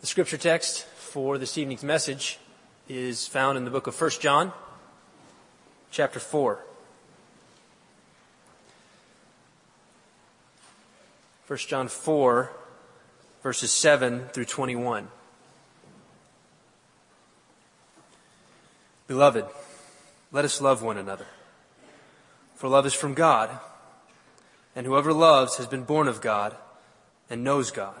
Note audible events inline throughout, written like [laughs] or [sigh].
The scripture text for this evening's message is found in the book of 1 John, chapter 4. 1 John 4, verses 7 through 21. Beloved, let us love one another. For love is from God, and whoever loves has been born of God and knows God.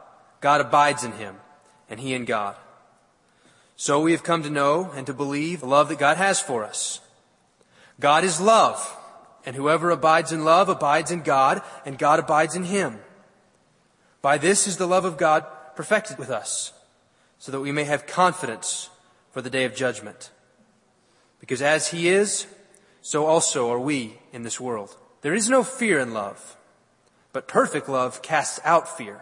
God abides in him, and he in God. So we have come to know and to believe the love that God has for us. God is love, and whoever abides in love abides in God, and God abides in him. By this is the love of God perfected with us, so that we may have confidence for the day of judgment. Because as he is, so also are we in this world. There is no fear in love, but perfect love casts out fear.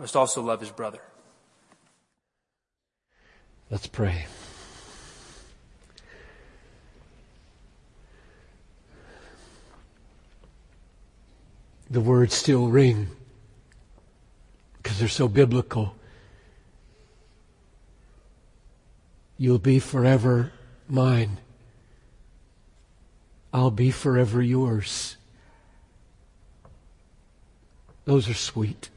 must also love his brother. Let's pray. The words still ring because they're so biblical. You'll be forever mine. I'll be forever yours. Those are sweet.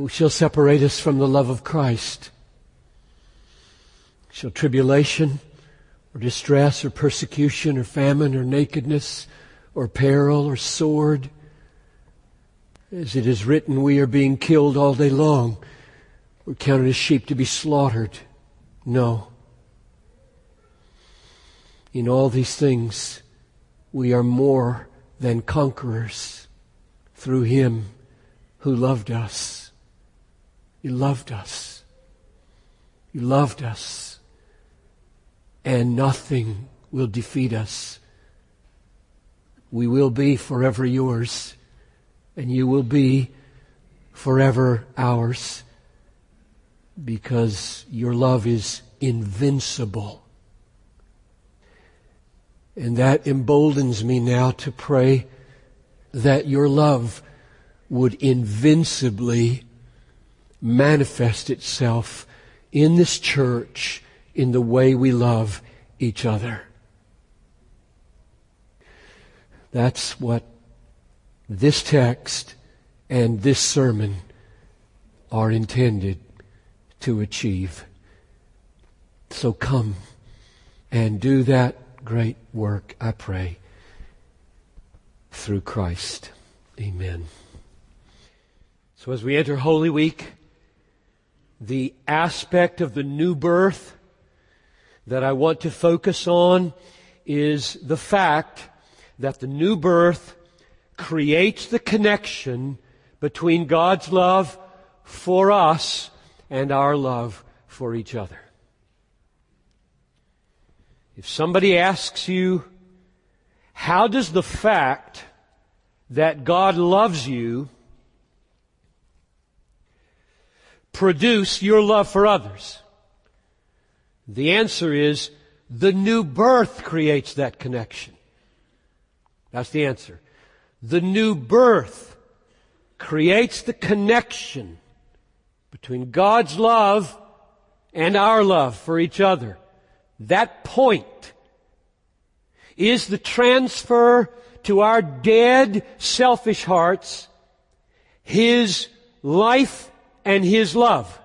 Who shall separate us from the love of Christ? Shall tribulation or distress or persecution or famine or nakedness or peril or sword? As it is written, we are being killed all day long. We're counted as sheep to be slaughtered. No. In all these things, we are more than conquerors through Him who loved us. You loved us. You loved us. And nothing will defeat us. We will be forever yours, and you will be forever ours because your love is invincible. And that emboldens me now to pray that your love would invincibly manifest itself in this church in the way we love each other. That's what this text and this sermon are intended to achieve. So come and do that great work, I pray, through Christ. Amen. So as we enter Holy Week, the aspect of the new birth that I want to focus on is the fact that the new birth creates the connection between God's love for us and our love for each other. If somebody asks you, how does the fact that God loves you produce your love for others? The answer is the new birth creates that connection. That's the answer. The new birth creates the connection between God's love and our love for each other. That point is the transfer to our dead, selfish hearts His life and His love.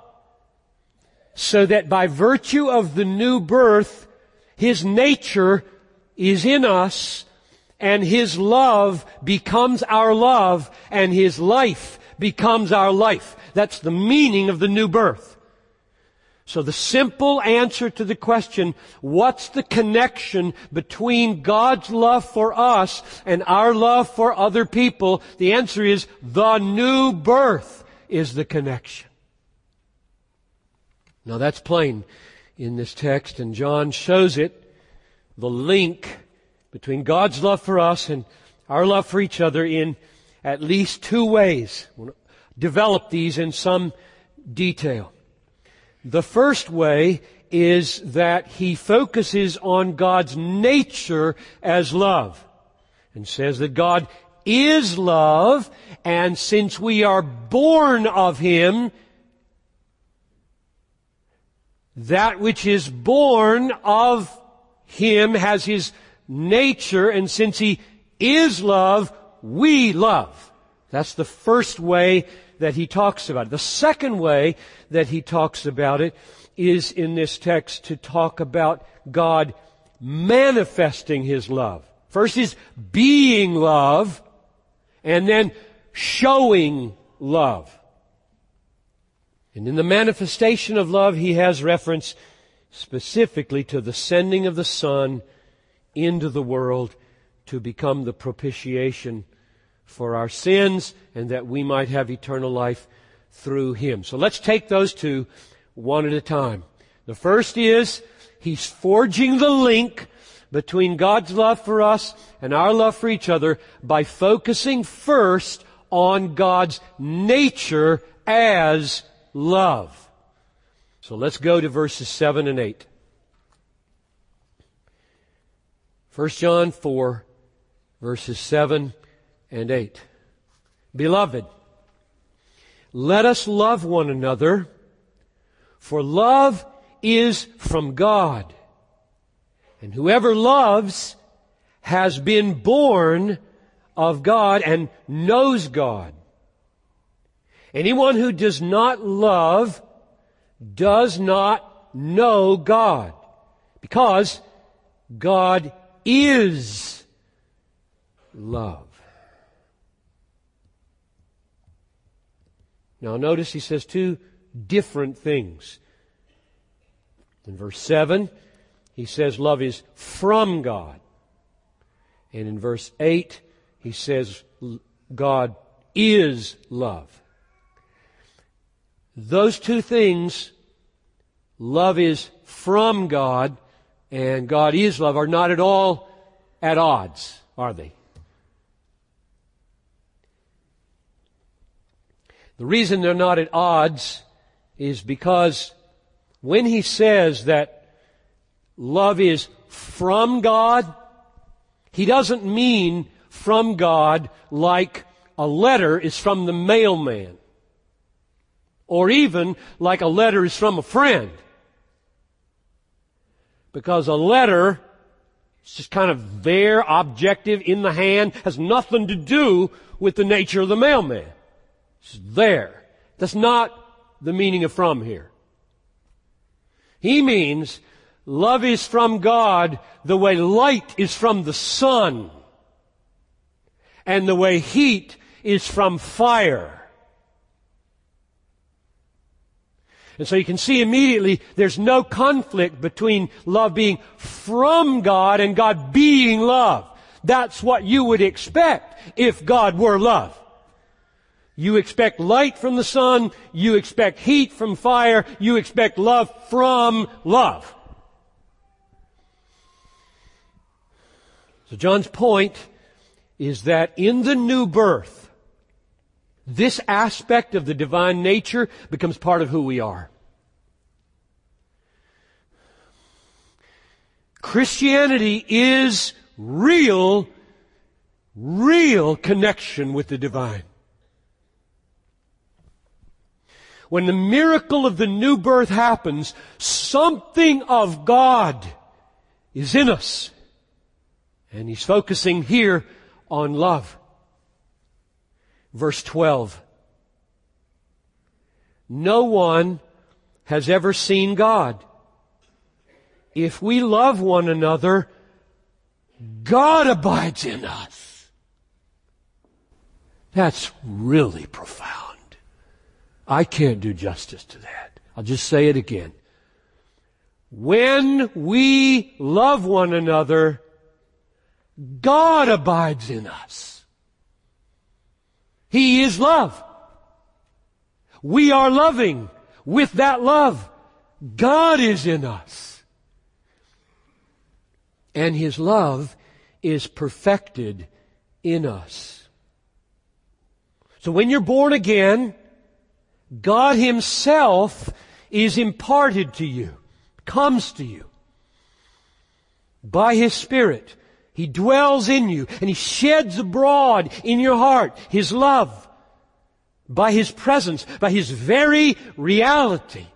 So that by virtue of the new birth, His nature is in us and His love becomes our love and His life becomes our life. That's the meaning of the new birth. So the simple answer to the question, what's the connection between God's love for us and our love for other people? The answer is the new birth is the connection. Now that's plain in this text and John shows it, the link between God's love for us and our love for each other in at least two ways. Develop these in some detail. The first way is that he focuses on God's nature as love and says that God is love and since we are born of him, that which is born of him has his nature and since he is love, we love. That's the first way that he talks about it. The second way that he talks about it is in this text to talk about God manifesting his love. First is being love, and then showing love. And in the manifestation of love, he has reference specifically to the sending of the Son into the world to become the propitiation for our sins and that we might have eternal life through Him. So let's take those two one at a time. The first is He's forging the link between God's love for us and our love for each other by focusing first on God's nature as love. So let's go to verses 7 and 8. 1 John 4, verses 7 and 8. Beloved, let us love one another, for love is from God. And whoever loves has been born of God and knows God. Anyone who does not love does not know God because God is love. Now notice he says two different things. In verse 7, he says love is from God. And in verse 8, he says God is love. Those two things, love is from God and God is love, are not at all at odds, are they? The reason they're not at odds is because when he says that love is from God, he doesn't mean from God like a letter is from the mailman. Or even like a letter is from a friend. Because a letter is just kind of there, objective, in the hand, has nothing to do with the nature of the mailman. It's there. That's not the meaning of from here. He means love is from God the way light is from the sun and the way heat is from fire. And so you can see immediately there's no conflict between love being from God and God being love. That's what you would expect if God were love. You expect light from the sun. You expect heat from fire. You expect love from love. So John's point is that in the new birth, this aspect of the divine nature becomes part of who we are. Christianity is real, real connection with the divine. When the miracle of the new birth happens, something of God is in us. And he's focusing here on love. Verse 12. No one has ever seen God. If we love one another, God abides in us. That's really profound. I can't do justice to that. I'll just say it again. When we love one another, God abides in us. He is love. We are loving with that love. God is in us. And His love is perfected in us. So when you're born again, God Himself is imparted to you, comes to you by His Spirit. He dwells in you and He sheds abroad in your heart His love by His presence, by His very reality.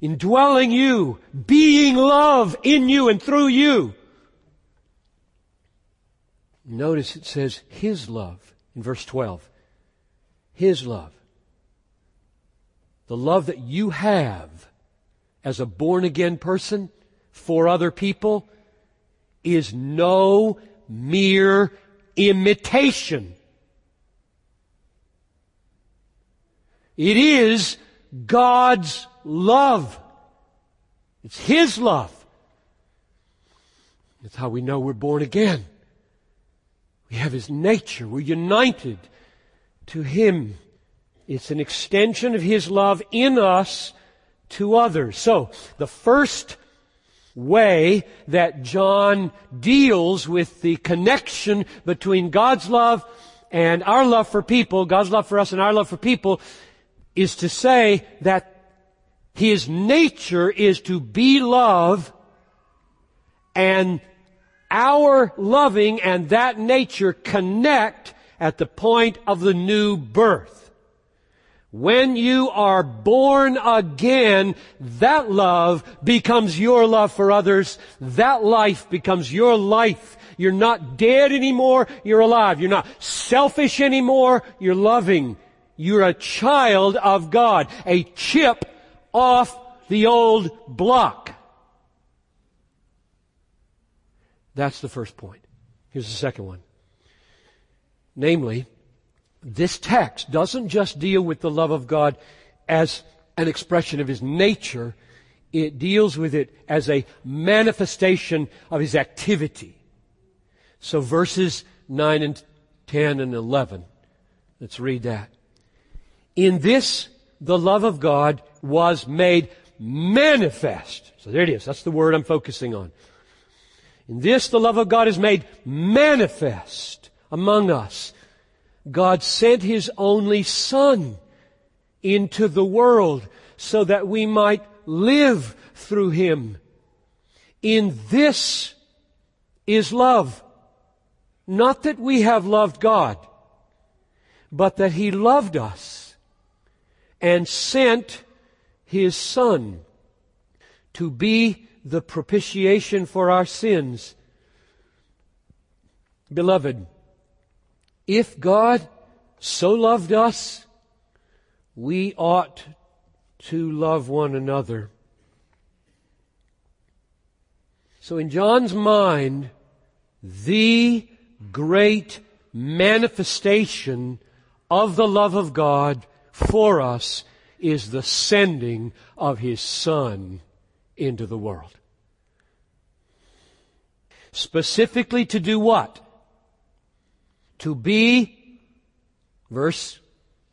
Indwelling you, being love in you and through you. Notice it says His love in verse 12. His love the love that you have as a born again person for other people is no mere imitation. It is God's love. It's His love. That's how we know we're born again. We have His nature. We're united to Him. It's an extension of His love in us to others. So, the first way that John deals with the connection between God's love and our love for people, God's love for us and our love for people, is to say that His nature is to be love and our loving and that nature connect at the point of the new birth. When you are born again, that love becomes your love for others. That life becomes your life. You're not dead anymore, you're alive. You're not selfish anymore, you're loving. You're a child of God. A chip off the old block. That's the first point. Here's the second one. Namely, this text doesn't just deal with the love of God as an expression of His nature, it deals with it as a manifestation of His activity. So verses 9 and 10 and 11, let's read that. In this, the love of God was made manifest. So there it is. That's the word I'm focusing on. In this, the love of God is made manifest among us God sent His only Son into the world so that we might live through Him. In this is love. Not that we have loved God, but that He loved us and sent His Son to be the propitiation for our sins. Beloved, if God so loved us, we ought to love one another. So in John's mind, the great manifestation of the love of God for us is the sending of His Son into the world. Specifically to do what? To be, verse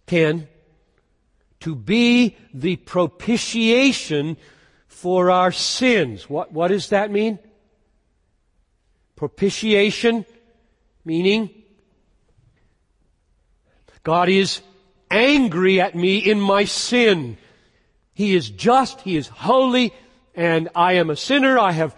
10, to be the propitiation for our sins. What, what does that mean? Propitiation, meaning God is angry at me in my sin. He is just, He is holy, and I am a sinner. I have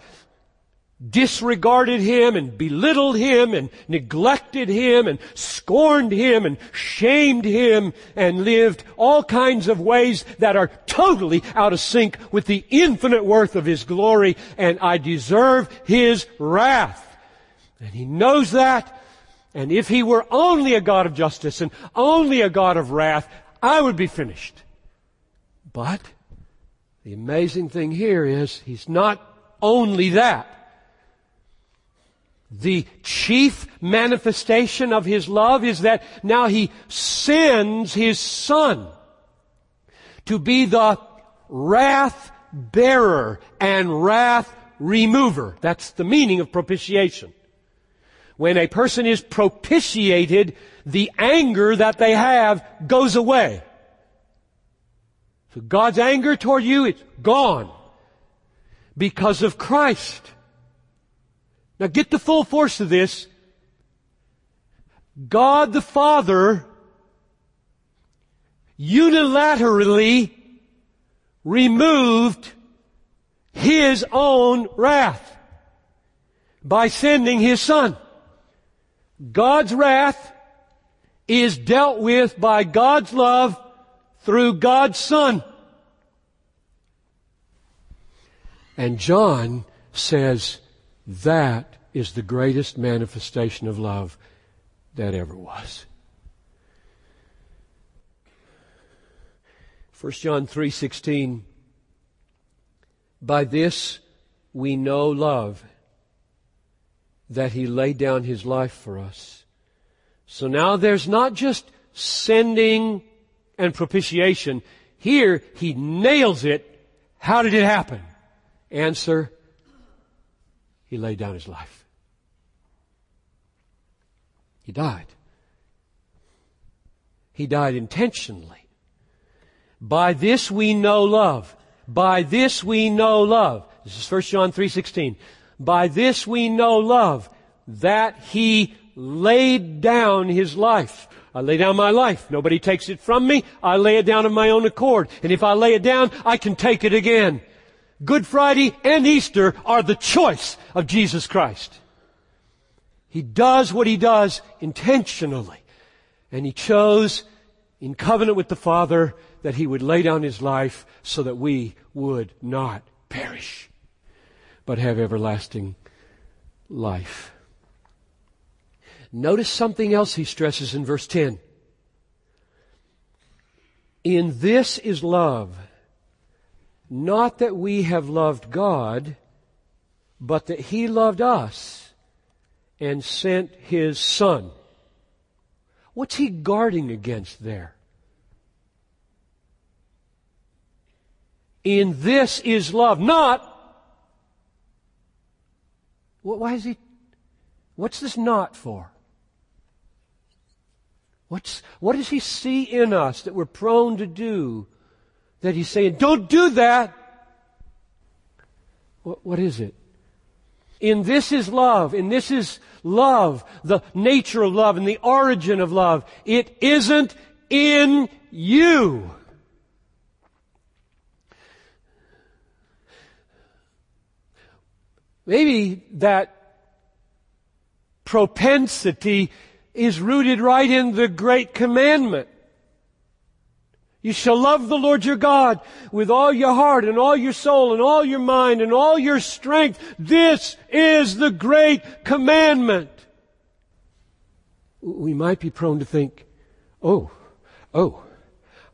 disregarded him and belittled him and neglected him and scorned him and shamed him and lived all kinds of ways that are totally out of sync with the infinite worth of his glory and I deserve his wrath. And he knows that. And if he were only a God of justice and only a God of wrath, I would be finished. But the amazing thing here is he's not only that. The chief manifestation of his love is that now he sends his son to be the wrath bearer and wrath remover. That's the meaning of propitiation. When a person is propitiated, the anger that they have goes away. So God's anger toward you, it's gone because of Christ. Now get the full force of this. God the Father unilaterally removed His own wrath by sending His Son. God's wrath is dealt with by God's love through God's Son. And John says, that is the greatest manifestation of love that ever was. 1 John 3:16 By this we know love that he laid down his life for us. So now there's not just sending and propitiation. Here he nails it. How did it happen? Answer he laid down his life. He died. He died intentionally. By this we know love. By this we know love. This is 1 John 3.16. By this we know love, that he laid down his life. I lay down my life. Nobody takes it from me. I lay it down of my own accord. And if I lay it down, I can take it again. Good Friday and Easter are the choice of Jesus Christ. He does what he does intentionally. And he chose in covenant with the Father that he would lay down his life so that we would not perish, but have everlasting life. Notice something else he stresses in verse 10. In this is love not that we have loved God, but that He loved us and sent His Son. What's He guarding against there? In this is love, not. Why is He, what's this not for? What's, what does He see in us that we're prone to do that he's saying, don't do that. What, what is it? In this is love, and this is love, the nature of love and the origin of love. It isn't in you. Maybe that propensity is rooted right in the great commandment. You shall love the Lord your God with all your heart and all your soul and all your mind and all your strength. This is the great commandment. We might be prone to think, oh, oh,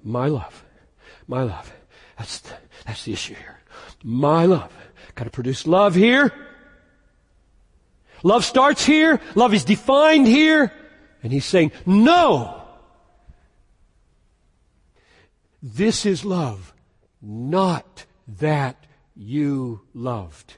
my love, my love. That's the, that's the issue here. My love. Got to produce love here. Love starts here. Love is defined here. And he's saying, no! This is love, not that you loved,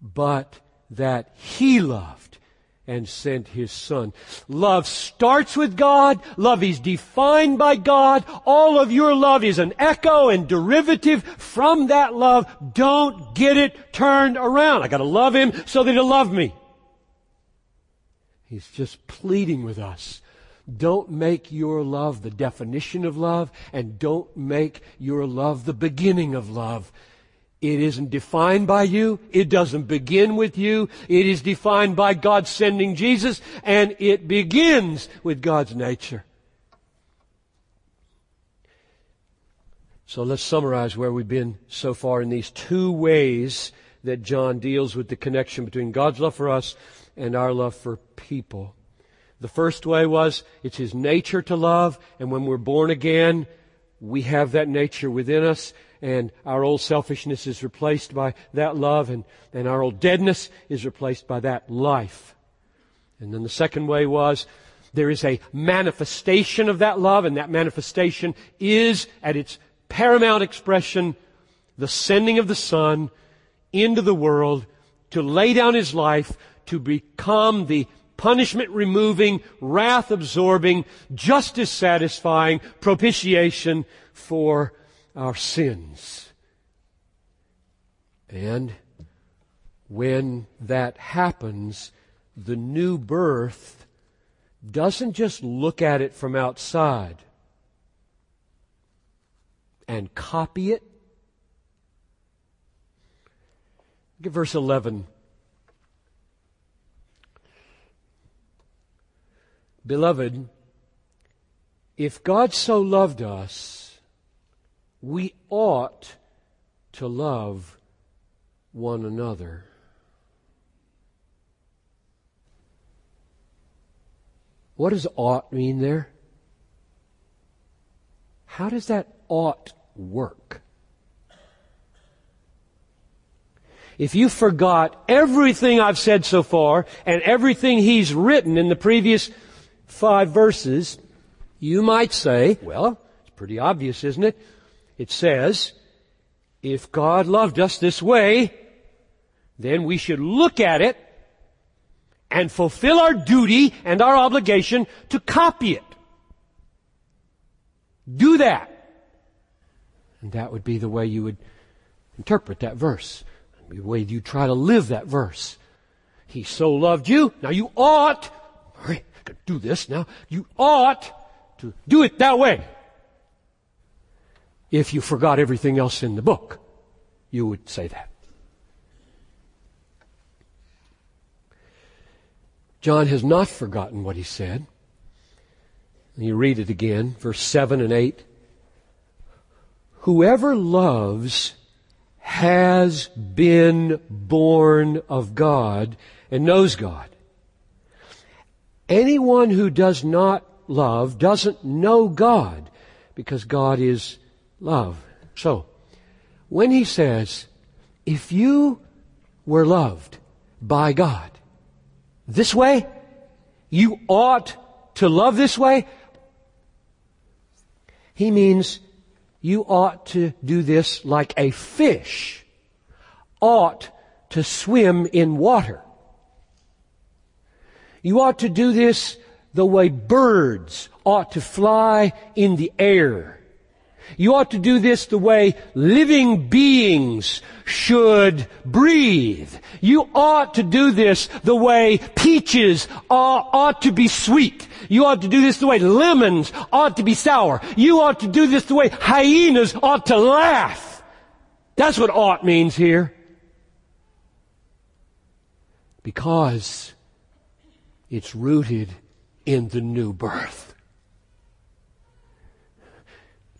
but that He loved and sent His Son. Love starts with God. Love is defined by God. All of your love is an echo and derivative from that love. Don't get it turned around. I gotta love Him so that He'll love me. He's just pleading with us. Don't make your love the definition of love, and don't make your love the beginning of love. It isn't defined by you. It doesn't begin with you. It is defined by God sending Jesus, and it begins with God's nature. So let's summarize where we've been so far in these two ways that John deals with the connection between God's love for us and our love for people. The first way was it's His nature to love, and when we're born again, we have that nature within us, and our old selfishness is replaced by that love, and, and our old deadness is replaced by that life. And then the second way was there is a manifestation of that love, and that manifestation is at its paramount expression the sending of the Son into the world to lay down His life to become the punishment removing, wrath absorbing, justice satisfying propitiation for our sins. And when that happens, the new birth doesn't just look at it from outside and copy it. Look at verse 11. Beloved, if God so loved us, we ought to love one another. What does ought mean there? How does that ought work? If you forgot everything I've said so far and everything he's written in the previous five verses, you might say, well, it's pretty obvious, isn't it? It says, if God loved us this way, then we should look at it and fulfill our duty and our obligation to copy it. Do that. And that would be the way you would interpret that verse. The way you try to live that verse. He so loved you, now you ought could do this now. You ought to do it that way. If you forgot everything else in the book, you would say that. John has not forgotten what he said. You read it again, verse 7 and 8. Whoever loves has been born of God and knows God. Anyone who does not love doesn't know God because God is love. So, when he says, if you were loved by God this way, you ought to love this way, he means you ought to do this like a fish ought to swim in water. You ought to do this the way birds ought to fly in the air. You ought to do this the way living beings should breathe. You ought to do this the way peaches ought, ought, to be sweet. You ought to do this the way lemons ought to be sour. You ought to do this the way hyenas ought to laugh. That's what ought means here. Because it's rooted in the new birth.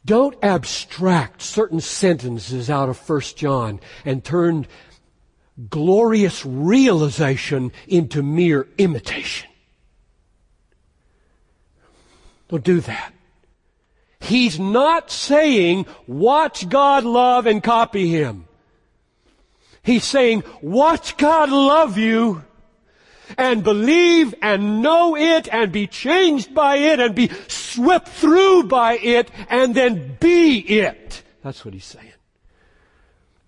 Don't abstract certain sentences out of 1 John and turn glorious realization into mere imitation. Don't do that. He's not saying watch God love and copy Him. He's saying watch God love you and believe and know it and be changed by it and be swept through by it and then be it. That's what he's saying.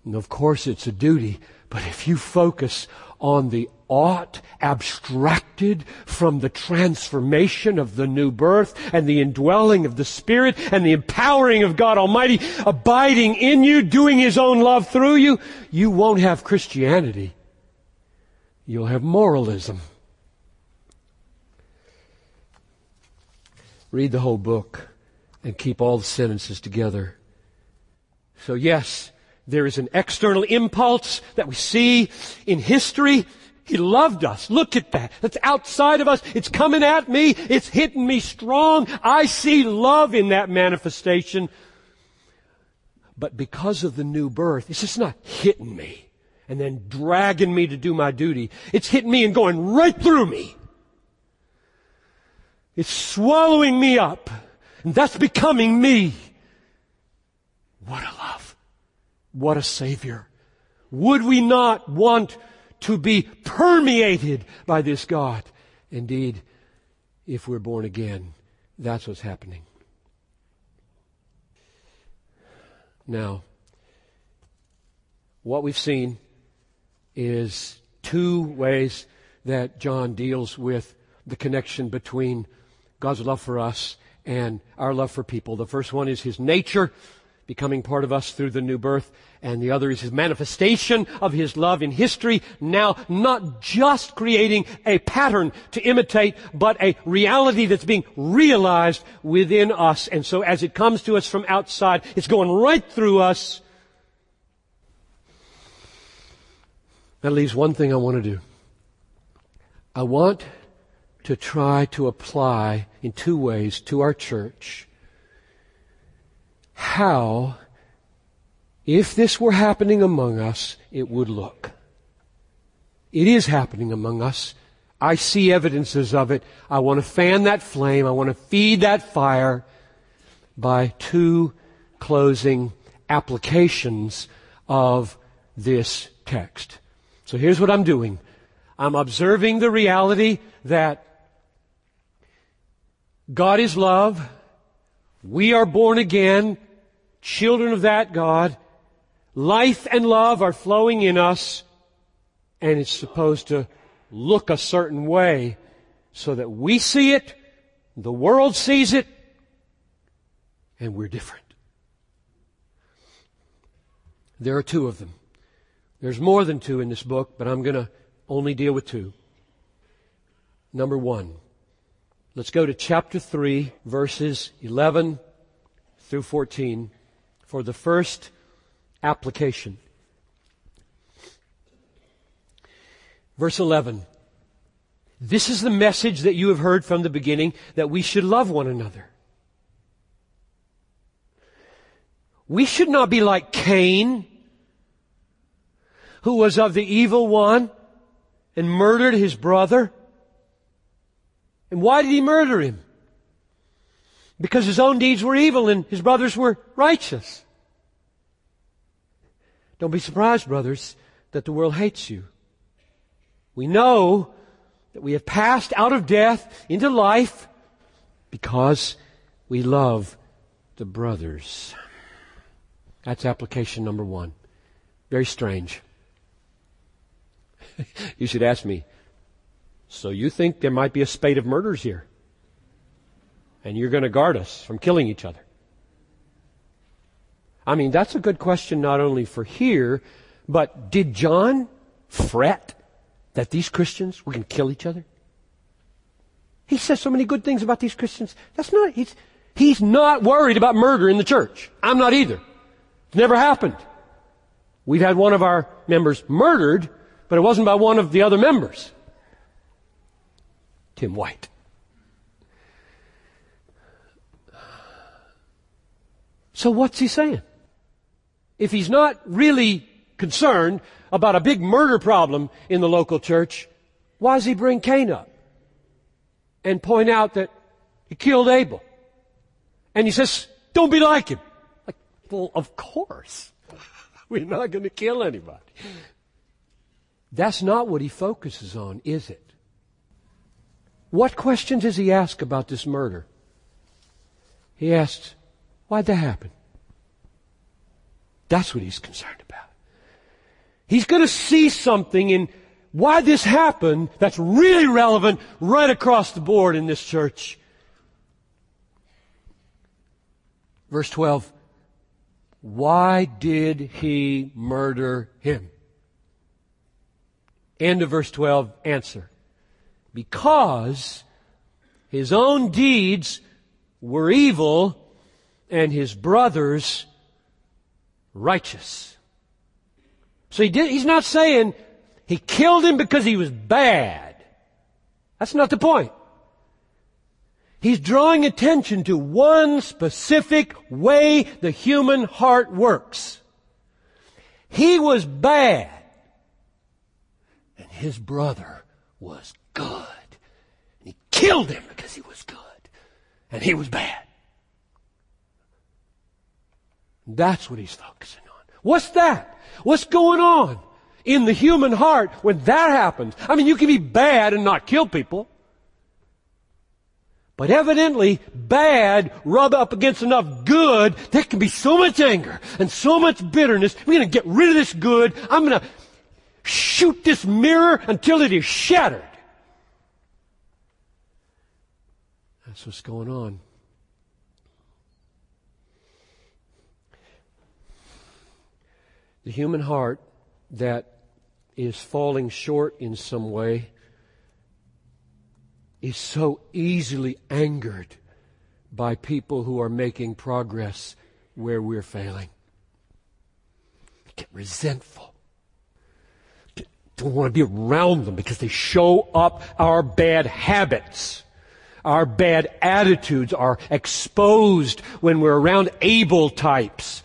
And of course it's a duty, but if you focus on the ought abstracted from the transformation of the new birth and the indwelling of the Spirit and the empowering of God Almighty abiding in you, doing His own love through you, you won't have Christianity you'll have moralism. read the whole book and keep all the sentences together. So yes, there is an external impulse that we see in history. He loved us. Look at that. That's outside of us. It's coming at me. It's hitting me strong. I see love in that manifestation. But because of the new birth, it's just not hitting me and then dragging me to do my duty. It's hitting me and going right through me. It's swallowing me up. And that's becoming me. What a love. What a savior. Would we not want to be permeated by this God? Indeed, if we're born again, that's what's happening. Now, what we've seen is two ways that John deals with the connection between God's love for us and our love for people. The first one is His nature, becoming part of us through the new birth, and the other is His manifestation of His love in history, now not just creating a pattern to imitate, but a reality that's being realized within us. And so as it comes to us from outside, it's going right through us. That leaves one thing I want to do. I want to try to apply in two ways to our church how, if this were happening among us, it would look. It is happening among us. I see evidences of it. I want to fan that flame. I want to feed that fire by two closing applications of this text. So here's what I'm doing. I'm observing the reality that God is love. We are born again, children of that God. Life and love are flowing in us, and it's supposed to look a certain way so that we see it, the world sees it, and we're different. There are two of them. There's more than two in this book, but I'm going to only deal with two. Number one, Let's go to chapter 3, verses 11 through 14 for the first application. Verse 11. This is the message that you have heard from the beginning that we should love one another. We should not be like Cain, who was of the evil one and murdered his brother. And why did he murder him? Because his own deeds were evil and his brothers were righteous. Don't be surprised, brothers, that the world hates you. We know that we have passed out of death into life because we love the brothers. That's application number one. Very strange. [laughs] you should ask me, so you think there might be a spate of murders here? And you're going to guard us from killing each other? I mean, that's a good question not only for here, but did John fret that these Christians were going to kill each other? He says so many good things about these Christians. That's not, he's, he's not worried about murder in the church. I'm not either. It's never happened. We've had one of our members murdered, but it wasn't by one of the other members. Tim White. So what's he saying? If he's not really concerned about a big murder problem in the local church, why does he bring Cain up? And point out that he killed Abel. And he says, don't be like him. Like, well, of course. [laughs] We're not going to kill anybody. That's not what he focuses on, is it? What questions does he ask about this murder? He asks, why'd that happen? That's what he's concerned about. He's going to see something in why this happened that's really relevant right across the board in this church. Verse 12. Why did he murder him? End of verse 12. Answer because his own deeds were evil and his brothers righteous. So he did, he's not saying he killed him because he was bad. That's not the point. He's drawing attention to one specific way the human heart works. He was bad. His brother was good. And he killed him because he was good. And he was bad. That's what he's focusing on. What's that? What's going on in the human heart when that happens? I mean, you can be bad and not kill people. But evidently, bad rub up against enough good, there can be so much anger and so much bitterness. We're going to get rid of this good. I'm going to shoot this mirror until it is shattered. That's what's going on. The human heart that is falling short in some way is so easily angered by people who are making progress where we're failing. Get resentful. Don't want to be around them because they show up our bad habits. Our bad attitudes are exposed when we're around Abel types.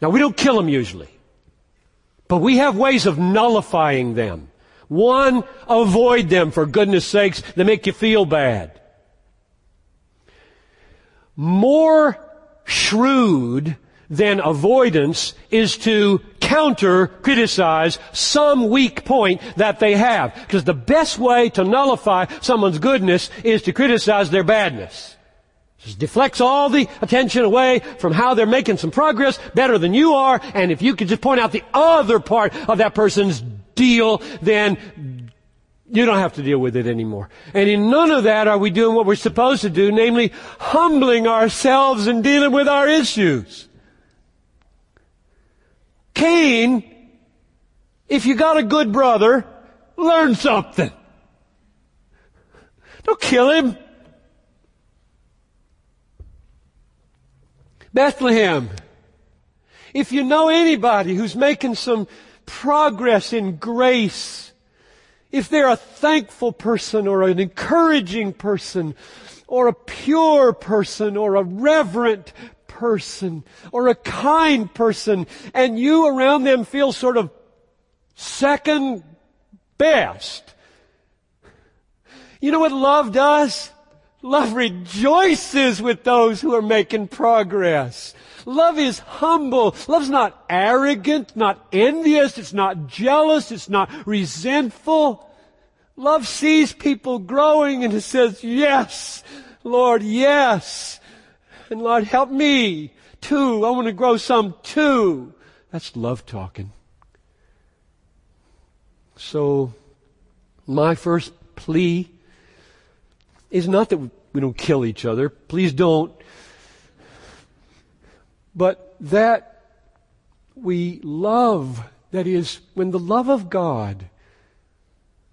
Now we don't kill them usually, but we have ways of nullifying them. One, avoid them for goodness sakes. They make you feel bad. More shrewd than avoidance is to counter criticize some weak point that they have. Because the best way to nullify someone's goodness is to criticize their badness. Just deflects all the attention away from how they're making some progress better than you are, and if you could just point out the other part of that person's deal, then you don't have to deal with it anymore. And in none of that are we doing what we're supposed to do, namely humbling ourselves and dealing with our issues. Cain, if you got a good brother, learn something. Don't kill him. Bethlehem. If you know anybody who's making some progress in grace, if they're a thankful person or an encouraging person or a pure person or a reverent person or a kind person and you around them feel sort of second best. You know what love does? Love rejoices with those who are making progress. Love is humble. Love's not arrogant, not envious, it's not jealous, it's not resentful. Love sees people growing and it says, yes, Lord, yes. And Lord, help me too. I want to grow some too. That's love talking. So, my first plea is not that we don't kill each other. Please don't but that we love, that is, when the love of God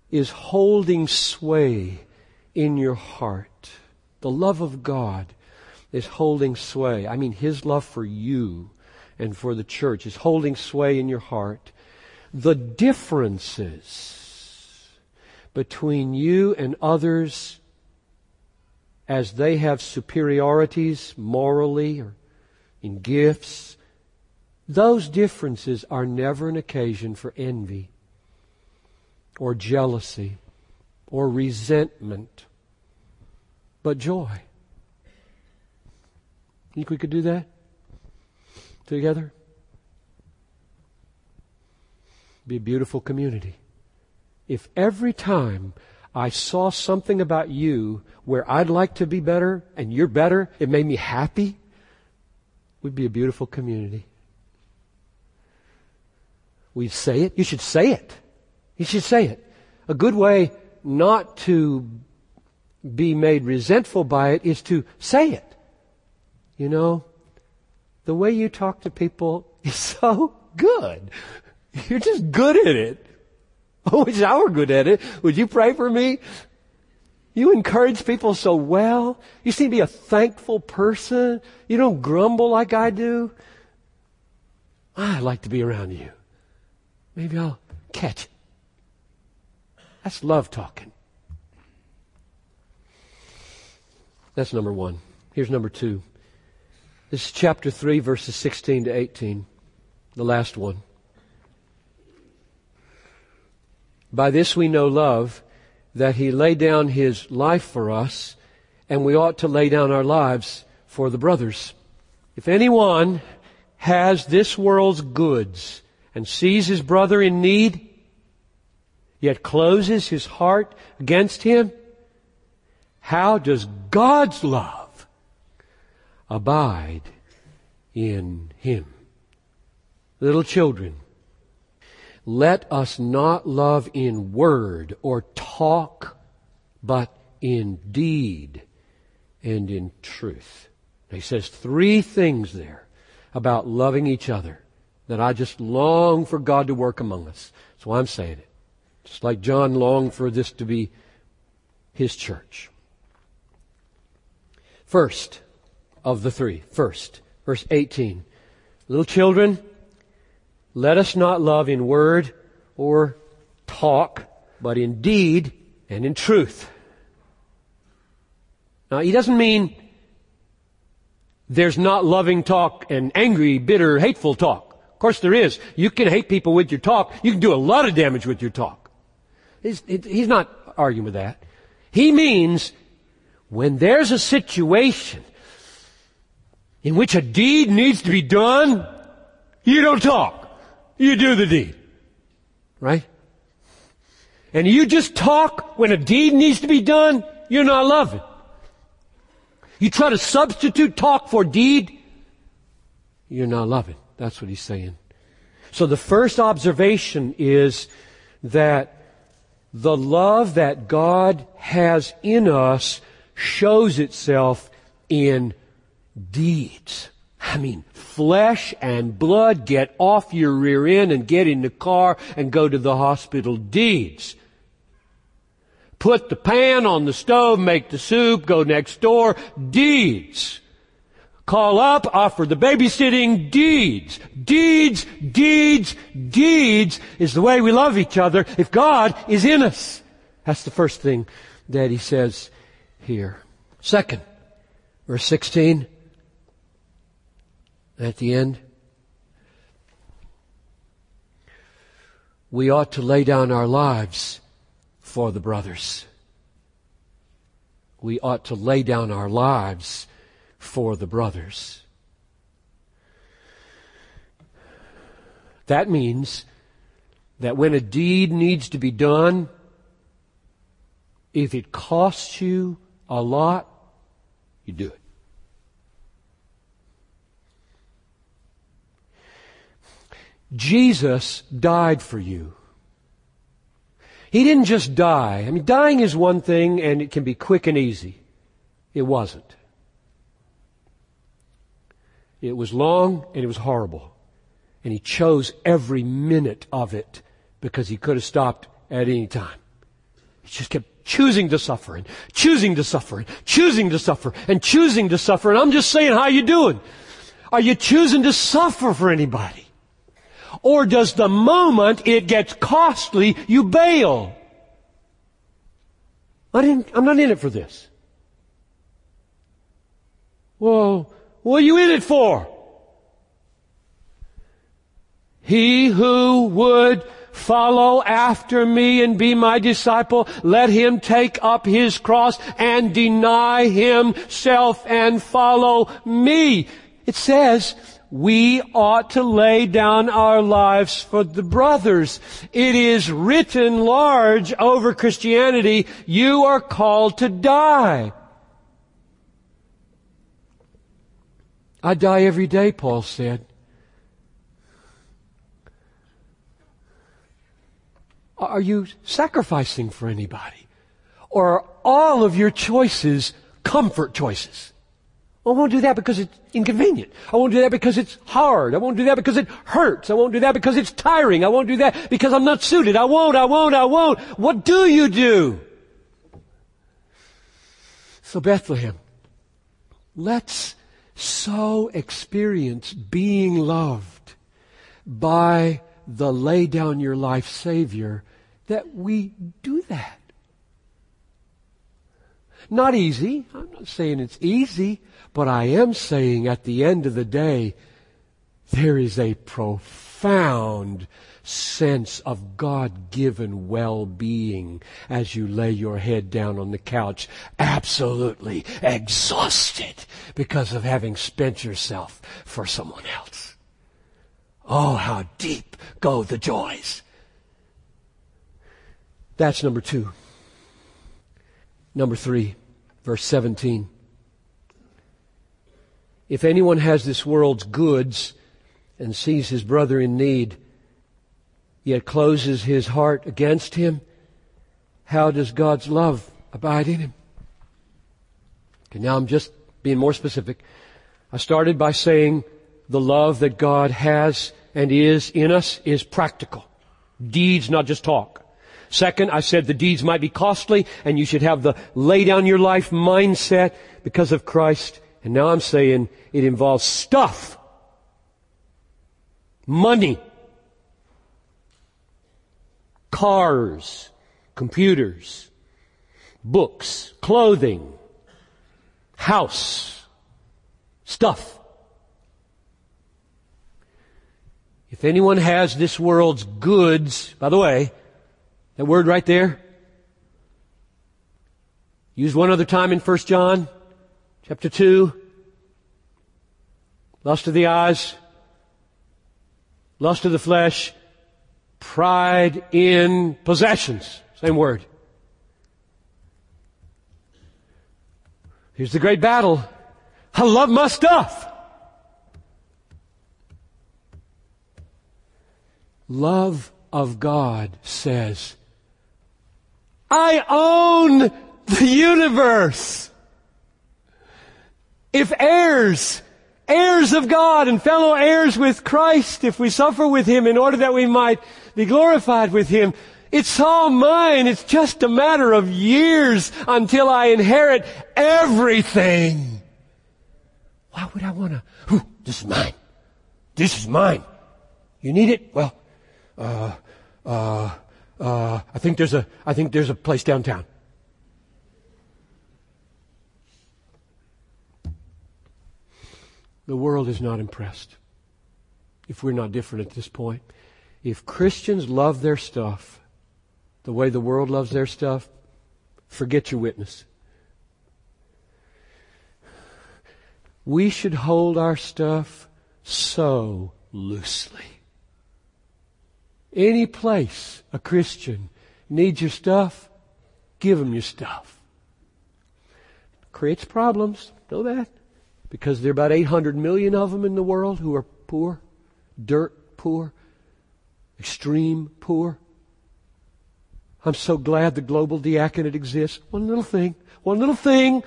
is holding sway in your heart, the love of God is holding sway. I mean, His love for you and for the church is holding sway in your heart. The differences between you and others as they have superiorities morally or in gifts, those differences are never an occasion for envy or jealousy or resentment, but joy. Think we could do that together? Be a beautiful community. If every time I saw something about you where I'd like to be better and you're better, it made me happy, We'd be a beautiful community. We'd say it. You should say it. You should say it. A good way not to be made resentful by it is to say it. You know, the way you talk to people [laughs] is so good. You're just good at it. [laughs] I wish I were good at it. Would you pray for me? You encourage people so well. You seem to be a thankful person. You don't grumble like I do. I like to be around you. Maybe I'll catch it. That's love talking. That's number one. Here's number two. This is chapter 3, verses 16 to 18, the last one. By this we know love, that he laid down his life for us, and we ought to lay down our lives for the brothers. If anyone has this world's goods and sees his brother in need, yet closes his heart against him, how does God's love abide in him? Little children, let us not love in word or talk, but in deed and in truth. He says three things there about loving each other that I just long for God to work among us. That's why I'm saying it. Just like John longed for this to be his church. First of the three. First. Verse 18. Little children, let us not love in word or talk, but in deed and in truth. Now, he doesn't mean there's not loving talk and angry, bitter, hateful talk. Of course there is. You can hate people with your talk. You can do a lot of damage with your talk. He's, he's not arguing with that. He means when there's a situation in which a deed needs to be done, you don't talk. You do the deed. Right? And you just talk when a deed needs to be done, you're not loving. You try to substitute talk for deed, you're not loving. That's what he's saying. So the first observation is that the love that God has in us shows itself in deeds. I mean, flesh and blood get off your rear end and get in the car and go to the hospital. Deeds. Put the pan on the stove, make the soup, go next door. Deeds. Call up, offer the babysitting. Deeds. Deeds, deeds, deeds is the way we love each other if God is in us. That's the first thing that he says here. Second, verse 16 at the end. We ought to lay down our lives for the brothers. We ought to lay down our lives for the brothers. That means that when a deed needs to be done, if it costs you a lot, you do it. Jesus died for you. He didn't just die. I mean, dying is one thing and it can be quick and easy. It wasn't. It was long and it was horrible. And he chose every minute of it because he could have stopped at any time. He just kept choosing to suffer and choosing to suffer and choosing to suffer and choosing to suffer. And I'm just saying, how you doing? Are you choosing to suffer for anybody? Or does the moment it gets costly, you bail? I didn't, I'm not in it for this. Well, what are you in it for? He who would follow after me and be my disciple, let him take up his cross and deny himself and follow me. It says, we ought to lay down our lives for the brothers. It is written large over Christianity, you are called to die. I die every day, Paul said. Are you sacrificing for anybody? Or are all of your choices comfort choices? I won't do that because it's inconvenient. I won't do that because it's hard. I won't do that because it hurts. I won't do that because it's tiring. I won't do that because I'm not suited. I won't, I won't, I won't. What do you do? So Bethlehem, let's so experience being loved by the lay down your life Savior that we do that. Not easy. I'm not saying it's easy, but I am saying at the end of the day, there is a profound sense of God-given well-being as you lay your head down on the couch, absolutely exhausted because of having spent yourself for someone else. Oh, how deep go the joys. That's number two. Number three, verse 17. If anyone has this world's goods and sees his brother in need, yet closes his heart against him, how does God's love abide in him? Okay, now I'm just being more specific. I started by saying the love that God has and is in us is practical. Deeds, not just talk. Second, I said the deeds might be costly and you should have the lay down your life mindset because of Christ. And now I'm saying it involves stuff. Money. Cars, computers, books, clothing, house, stuff. If anyone has this world's goods, by the way, that word right there, used one other time in 1 John chapter 2, lust of the eyes, lust of the flesh, pride in possessions. Same word. Here's the great battle. I love my stuff. Love of God says, I own the universe. If heirs heirs of God and fellow heirs with Christ if we suffer with Him in order that we might be glorified with Him. It's all mine. It's just a matter of years until I inherit everything. Why would I want to? This is mine. This is mine. You need it? Well, uh, uh, uh, I think there's a, I think there's a place downtown. The world is not impressed. If we're not different at this point. If Christians love their stuff the way the world loves their stuff, forget your witness. We should hold our stuff so loosely. Any place a Christian needs your stuff, give them your stuff. Creates problems. Know that because there are about 800 million of them in the world who are poor, dirt poor, extreme poor. I'm so glad the global diaconate exists. One little thing, one little thing,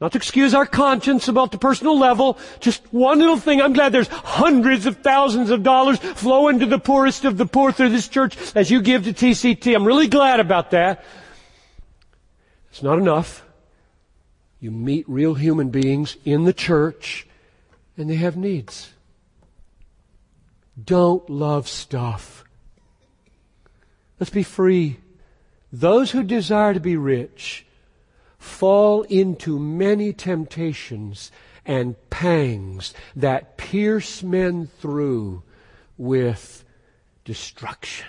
not to excuse our conscience about the personal level, just one little thing. I'm glad there's hundreds of thousands of dollars flowing to the poorest of the poor through this church as you give to TCT. I'm really glad about that. It's not enough. You meet real human beings in the church and they have needs. Don't love stuff. Let's be free. Those who desire to be rich fall into many temptations and pangs that pierce men through with destruction.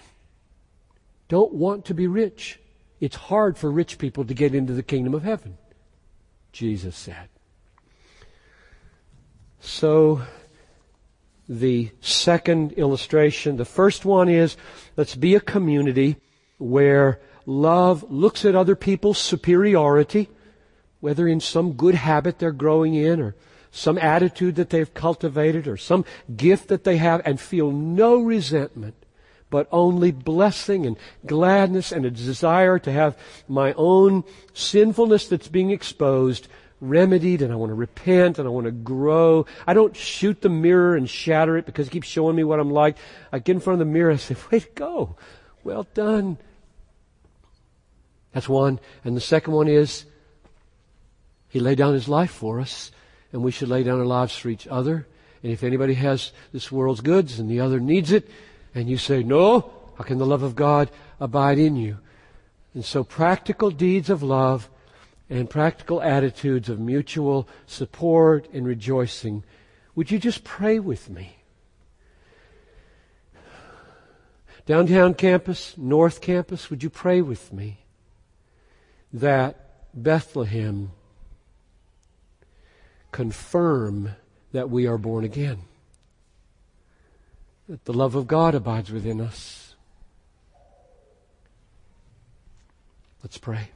Don't want to be rich. It's hard for rich people to get into the kingdom of heaven. Jesus said. So, the second illustration, the first one is let's be a community where love looks at other people's superiority, whether in some good habit they're growing in or some attitude that they've cultivated or some gift that they have and feel no resentment but only blessing and gladness and a desire to have my own sinfulness that's being exposed remedied and I want to repent and I want to grow. I don't shoot the mirror and shatter it because it keeps showing me what I'm like. I get in front of the mirror and say, way to go. Well done. That's one. And the second one is He laid down His life for us, and we should lay down our lives for each other. And if anybody has this world's goods and the other needs it, and you say, no, how can the love of God abide in you? And so practical deeds of love and practical attitudes of mutual support and rejoicing. Would you just pray with me? Downtown campus, North campus, would you pray with me that Bethlehem confirm that we are born again? That the love of God abides within us. Let's pray.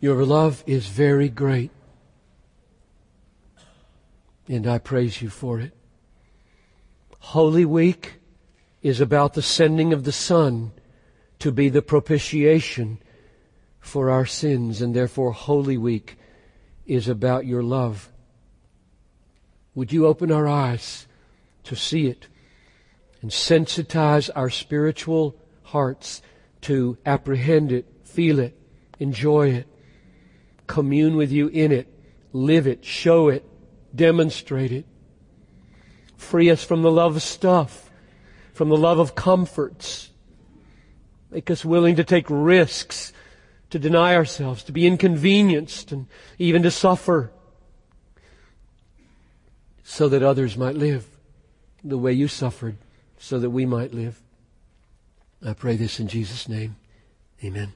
Your love is very great, and I praise you for it. Holy Week is about the sending of the Son to be the propitiation for our sins, and therefore Holy Week is about your love. Would you open our eyes to see it and sensitize our spiritual hearts to apprehend it, feel it, enjoy it, commune with you in it, live it, show it, demonstrate it. Free us from the love of stuff, from the love of comforts. Make us willing to take risks, to deny ourselves, to be inconvenienced, and even to suffer, so that others might live the way you suffered, so that we might live. I pray this in Jesus' name. Amen.